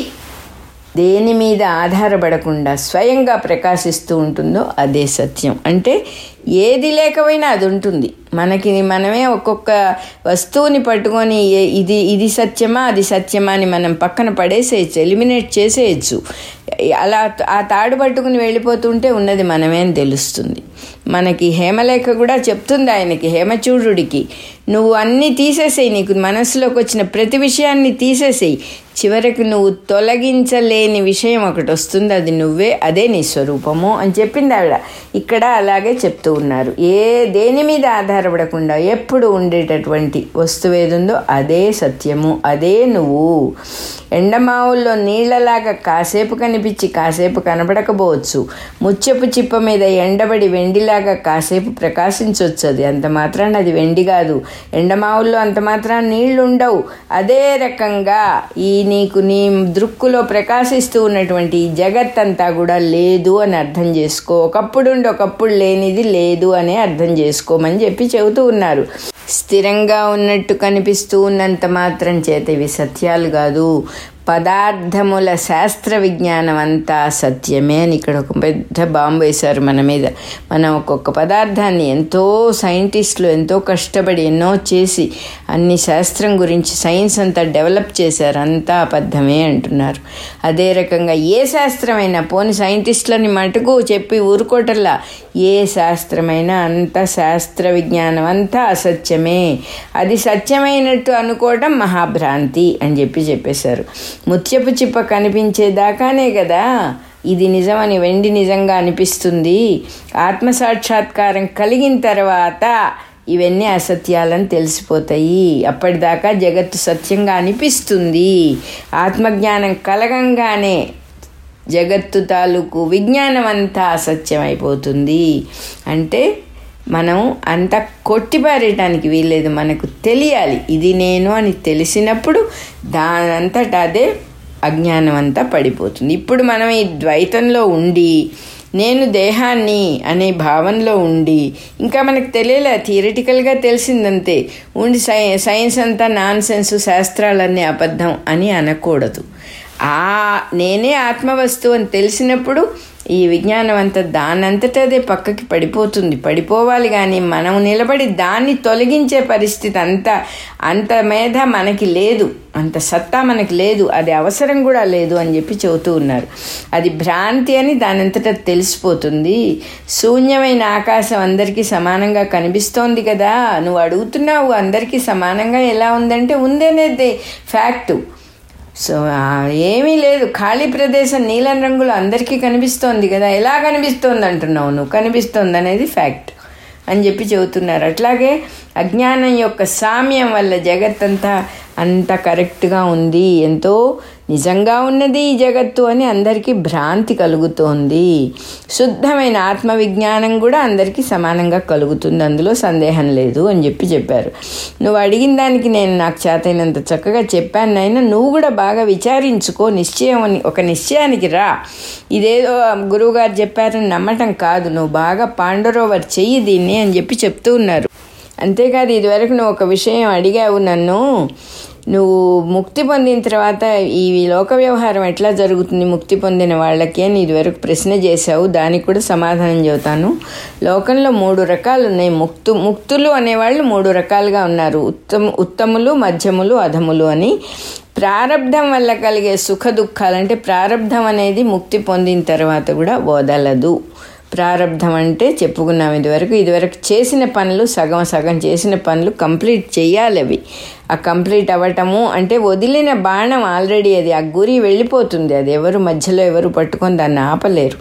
A: దేని మీద ఆధారపడకుండా స్వయంగా ప్రకాశిస్తూ ఉంటుందో అదే సత్యం. అంటే ఏది లేకపోయినా అది ఉంటుంది. మనకి మనమే ఒక్కొక్క వస్తువుని పట్టుకొని ఇది ఇది సత్యమా అది సత్యమా అని మనం పక్కన పడేసేయచ్చు ఎలిమినేట్ చేసేయచ్చు. అలా ఆ తాడు పట్టుకుని వెళ్ళిపోతుంటే ఉన్నది మనమే అని తెలుస్తుంది. మనకి హేమలేఖ కూడా చెప్తుంది ఆయనకి హేమచూడుడికి నువ్వు అన్నీ తీసేసేయి నీకు మనసులోకి వచ్చిన ప్రతి విషయాన్ని తీసేసేయి. చివరికి నువ్వు తొలగించలేని విషయం ఒకటి వస్తుంది అది నువ్వే అదే నీ స్వరూపము అని చెప్పింది ఆవిడ. ఇక్కడ అలాగే చెప్తూ ఉన్నారు. ఏ దేని మీద ఆధారపడకుండా ఎప్పుడు ఉండేటటువంటి వస్తువు ఏదుందో అదే సత్యము అదే నువ్వు. ఎండమావుల్లో నీళ్ళలాగా కాసేపు కనిపించి కాసేపు కనబడకపోవచ్చు ముత్యపు చిప్ప మీద ఎండబడి వెండి వెండిలాగా కాసేపు ప్రకాశించవచ్చు అది అంత మాత్రాన్ని అది వెండి కాదు. ఎండమావుల్లో అంత మాత్రాన్ని నీళ్ళు ఉండవు అదే రకంగా ఈ నీకు నీ దృక్కులో ప్రకాశిస్తూ ఉన్నటువంటి ఈ జగత్ అంతా కూడా లేదు అని అర్థం చేసుకో. ఒకప్పుడు ఉండి ఒకప్పుడు లేనిది లేదు అని అర్థం చేసుకోమని చెప్పి చెబుతూ ఉన్నారు. స్థిరంగా ఉన్నట్టు కనిపిస్తూ ఉన్నంత మాత్రం చేత ఇవి సత్యాలు కాదు. పదార్థముల శాస్త్ర విజ్ఞానం అంతా సత్యమే అని ఇక్కడ ఒక పెద్ద బాంబు వేశారు మన మీద. మనం ఒక్కొక్క పదార్థాన్ని ఎంతో సైంటిస్టులు ఎంతో కష్టపడి ఎన్నో చేసి అన్ని శాస్త్రం గురించి సైన్స్ అంతా డెవలప్ చేశారు. అంతా అబద్ధమే అంటున్నారు. అదే రకంగా ఏ శాస్త్రమైనా పోని సైంటిస్టులని మటుకు చెప్పి ఊరుకోటల్లా ఏ శాస్త్రమైనా అంత శాస్త్ర విజ్ఞానం అంతా అసత్యమే. అది సత్యమైనట్టు అనుకోవడం మహాభ్రాంతి అని చెప్పి చెప్పేశారు. ముత్యపు చిప్ప కనిపించేదాకానే కదా ఇది నిజమని వెండి నిజంగా అనిపిస్తుంది. ఆత్మసాక్షాత్కారం కలిగిన తర్వాత ఇవన్నీ అసత్యాలని తెలిసిపోతాయి. అప్పటిదాకా జగత్తు సత్యంగా అనిపిస్తుంది. ఆత్మజ్ఞానం కలగంగానే జగత్తు తాలూకు విజ్ఞానం అంతా అసత్యమైపోతుంది. అంటే మనం అంత కొట్టిపారేయటానికి వీల్లేదు. మనకు తెలియాలి. ఇది నేను అని తెలిసినప్పుడు దానంతట అదే అజ్ఞానం అంతా పడిపోతుంది. ఇప్పుడు మనం ఈ ద్వైతంలో ఉండి నేను దేహాన్ని అనే భావనలో ఉండి ఇంకా మనకు తెలియలే థియరిటికల్గా తెలిసిందంతే. ఉండి సై సైన్స్ అంతా నాన్ సెన్స్ శాస్త్రాలన్నీ అబద్ధం అని అనకూడదు. ఆ నేనే ఆత్మవస్తువు అని తెలిసినప్పుడు ఈ విజ్ఞానం అంతా దానంతట అదే పక్కకి పడిపోతుంది. పడిపోవాలి కానీ మనం నిలబడి దాన్ని తొలగించే పరిస్థితి అంత అంత మేధ మనకి లేదు. అంత సత్తా మనకి లేదు. అది అవసరం కూడా లేదు అని చెప్పి చెబుతూ ఉన్నారు. అది భ్రాంతి అని దానంతట తెలిసిపోతుంది. శూన్యమైన ఆకాశం అందరికీ సమానంగా కనిపిస్తోంది కదా. నువ్వు అడుగుతున్నావు అందరికీ సమానంగా ఎలా ఉందంటే ఉందనేది ఫ్యాక్టు. సో ఏమీ లేదు. ఖాళీ ప్రదేశం నీలం రంగులో అందరికీ కనిపిస్తోంది కదా. ఎలా కనిపిస్తోంది అంటున్నావు నువ్వు? కనిపిస్తోంది అనేది ఫ్యాక్ట్ అని చెప్పి చెబుతున్నారు. అట్లాగే అజ్ఞానం యొక్క సామ్యం వల్ల జగత్తంతా అంత కరెక్ట్గా ఉంది. ఎంతో నిజంగా ఉన్నది ఈ జగత్తు అని అందరికీ భ్రాంతి కలుగుతోంది. శుద్ధమైన ఆత్మ విజ్ఞానం కూడా అందరికీ సమానంగా కలుగుతుంది. అందులో సందేహం లేదు అని చెప్పి చెప్పారు. నువ్వు అడిగిన దానికి నేను నాకు చేతైనంత చక్కగా చెప్పాను అయినా నువ్వు కూడా బాగా విచారించుకో. నిశ్చయం అని ఒక నిశ్చయానికి రా. ఇదేదో గురువుగారు చెప్పారని నమ్మటం కాదు. నువ్వు బాగా పాండరోవర్ చెయ్యి దీన్ని అని చెప్పి చెప్తూ ఉన్నారు. అంతేకాదు ఇదివరకు నువ్వు ఒక విషయం అడిగావు నన్ను. నువ్వు ముక్తి పొందిన తర్వాత ఈ లోక వ్యవహారం ఎట్లా జరుగుతుంది ముక్తి పొందిన వాళ్ళకి అని ఇదివరకు ప్రశ్న చేశావు. దానికి కూడా సమాధానం చెబుతాను. లోకంలో మూడు రకాలు ఉన్నాయి. ముక్తు ముక్తులు అనేవాళ్ళు మూడు రకాలుగా ఉన్నారు. ఉత్తమ ఉత్తములు మధ్యములు అధములు అని. ప్రారంధం వల్ల కలిగే సుఖ దుఃఖాలు అంటే ప్రారంధం అనేది ముక్తి పొందిన తర్వాత కూడా వదలదు. ప్రారంధం అంటే చెప్పుకున్నాం ఇదివరకు. ఇదివరకు చేసిన పనులు సగం సగం చేసిన పనులు కంప్లీట్ చేయాలి అవి. ఆ కంప్లీట్ అవ్వటము అంటే వదిలిన బాణం ఆల్రెడీ అది ఆ గురి వెళ్ళిపోతుంది. అది ఎవరు మధ్యలో ఎవరు పట్టుకొని దాన్ని ఆపలేరు.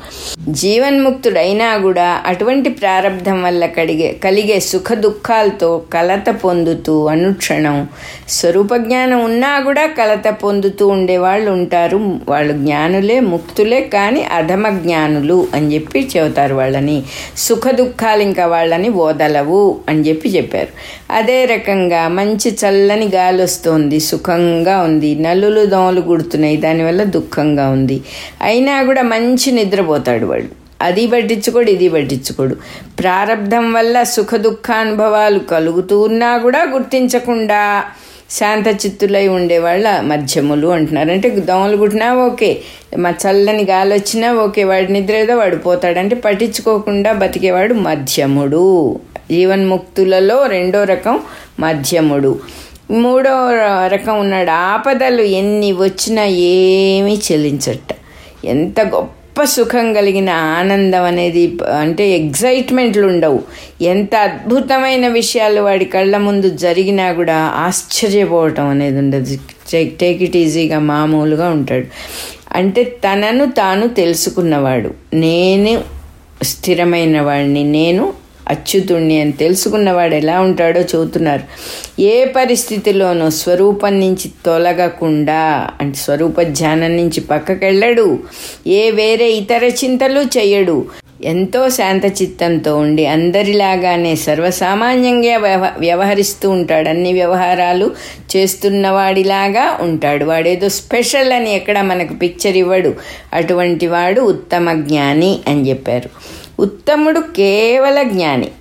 A: జీవన్ముక్తుడైనా కూడా అటువంటి ప్రారంధం వల్ల కడిగే కలిగే సుఖ దుఃఖాలతో కలత పొందుతూ అనుక్షణం స్వరూప జ్ఞానం ఉన్నా కూడా కలత పొందుతూ ఉండేవాళ్ళు ఉంటారు. వాళ్ళు జ్ఞానులే ముక్తులే కానీ అధమ జ్ఞానులు అని చెప్పి చెబుతారు వాళ్ళని. సుఖ దుఃఖాలు ఇంకా వాళ్ళని ఓదలవు అని చెప్పి చెప్పారు. అదే రకంగా మంచి చల్ల చల్లని గాలి వస్తుంది సుఖంగా ఉంది. నల్లులు దోమలు గుడుతున్నాయి దానివల్ల దుఃఖంగా ఉంది. అయినా కూడా మంచి నిద్రపోతాడు వాడు. అది పట్టించుకోడు ఇది పట్టించుకోడు. ప్రారంధం వల్ల సుఖ దుఃఖానుభవాలు కలుగుతూ ఉన్నా కూడా గుర్తించకుండా శాంత చిత్తులై ఉండేవాళ్ళ మధ్యములు అంటున్నారు. అంటే దోమలు కుట్టినా ఓకే మా చల్లని గాలి వచ్చినా ఓకే వాడి నిద్ర ఏదో వాడు పోతాడంటే పట్టించుకోకుండా బతికేవాడు మధ్యముడు. జీవన్ముక్తులలో రెండో రకం మధ్యముడు. మూడో రకం ఉన్నాడు. ఆపదలు ఎన్ని వచ్చినా ఏమీ చెల్లించట. ఎంత గొప్ప సుఖం కలిగిన ఆనందం అనేది అంటే ఎగ్జైట్మెంట్లు ఉండవు. ఎంత అద్భుతమైన విషయాలు వాడి కళ్ళ ముందు జరిగినా కూడా ఆశ్చర్యపోవటం అనేది ఉండదు. టేక్ ఇట్ ఈజీగా మామూలుగా ఉంటాడు. అంటే తనను తాను తెలుసుకున్నవాడు. నేను స్థిరమైన వాడిని. నేను అచ్యుతుణ్ణి అని తెలుసుకున్నవాడు ఎలా ఉంటాడో చెబుతున్నారు. ఏ పరిస్థితిలోనూ స్వరూపం నుంచి తొలగకుండా అంటే స్వరూప ధ్యానం నుంచి పక్కకెళ్ళడు. ఏ వేరే ఇతర చింతలు చేయడు. ఎంతో శాంత చిత్తంతో ఉండి అందరిలాగానే సర్వసామాన్యంగా వ్యవ వ్యవహరిస్తూ ఉంటాడు. అన్ని వ్యవహారాలు చేస్తున్నవాడిలాగా ఉంటాడు. వాడేదో స్పెషల్ అని ఎక్కడ మనకు పిక్చర్ ఇవ్వడు. అటువంటి వాడు ఉత్తమ జ్ఞాని అని చెప్పారు. ఉత్తముడు కేవల జ్ఞాని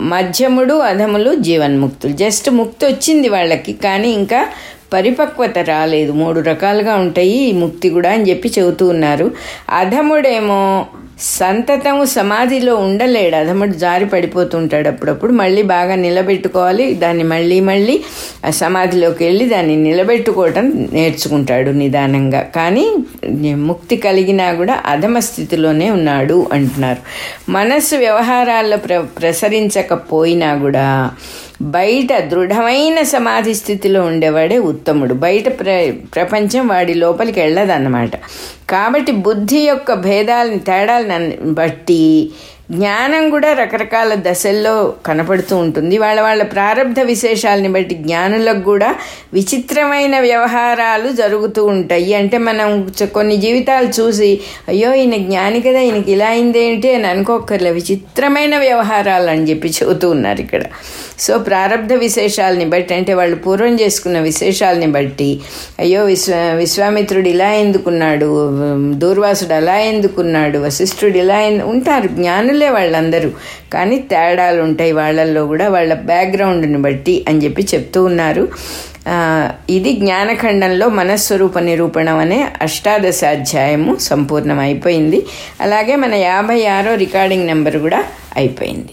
A: మధ్యముడు అధములు జీవన్ముక్తులు. జస్ట్ ముక్తి వచ్చింది వాళ్ళకి కానీ ఇంకా పరిపక్వత రాలేదు. మూడు రకాలుగా ఉంటాయి ఈ ముక్తి కూడా అని చెప్పి చెబుతూ ఉన్నారు. అధముడేమో సంతతము సమాధిలో ఉండలేడు. అధముడు జారి పడిపోతుంటాడు అప్పుడప్పుడు. మళ్ళీ బాగా నిలబెట్టుకోవాలి. దాన్ని మళ్ళీ మళ్ళీ ఆ సమాధిలోకి వెళ్ళి దాన్ని నిలబెట్టుకోవటం నేర్చుకుంటాడు నిదానంగా. కానీ ముక్తి కలిగినా కూడా అధమ స్థితిలోనే ఉన్నాడు అంటున్నారు. మనస్సు వ్యవహారాల్లో ప్ర ప్రసరించకపోయినా కూడా బయట దృఢమైన సమాధి స్థితిలో ఉండేవాడే ఉత్తముడు. బయట ప్ర ప్రపంచం వాడి లోపలికి వెళ్ళదన్నమాట. కాబట్టి బుద్ధి యొక్క భేదాలని తేడాలను బట్టి జ్ఞానం కూడా రకరకాల దశల్లో కనపడుతూ ఉంటుంది. వాళ్ళ వాళ్ళ ప్రారంధ విశేషాలని బట్టి జ్ఞానులకు కూడా విచిత్రమైన వ్యవహారాలు జరుగుతూ ఉంటాయి. అంటే మనం కొన్ని జీవితాలు చూసి అయ్యో ఈయన జ్ఞాని కదా ఈయనకి ఇలా అయిందేంటి అని అనుకోకర్లే విచిత్రమైన వ్యవహారాలు అని చెప్పి చెబుతూ ఉన్నారు ఇక్కడ. సో ప్రారంధ విశేషాలని బట్టి అంటే వాళ్ళు పూర్వం చేసుకున్న విశేషాలని బట్టి అయ్యో విశ్వ విశ్వామిత్రుడు ఇలా ఎందుకున్నాడు? దూర్వాసుడు అలా ఎందుకున్నాడు? వశిష్ఠుడు ఇలా ఉంటారు. జ్ఞానులు వాళ్ళందరూ. కానీ తేడాలు ఉంటాయి వాళ్ళల్లో కూడా. వాళ్ళ బ్యాక్గ్రౌండ్ని బట్టి అని చెప్పి చెప్తూ ఉన్నారు. ఇది జ్ఞానఖండంలో మనస్వరూప నిరూపణం అనే అష్టాదశ అధ్యాయము సంపూర్ణం అయిపోయింది అలాగే మన యాభై ఆరో రికార్డింగ్ నెంబర్ కూడా అయిపోయింది.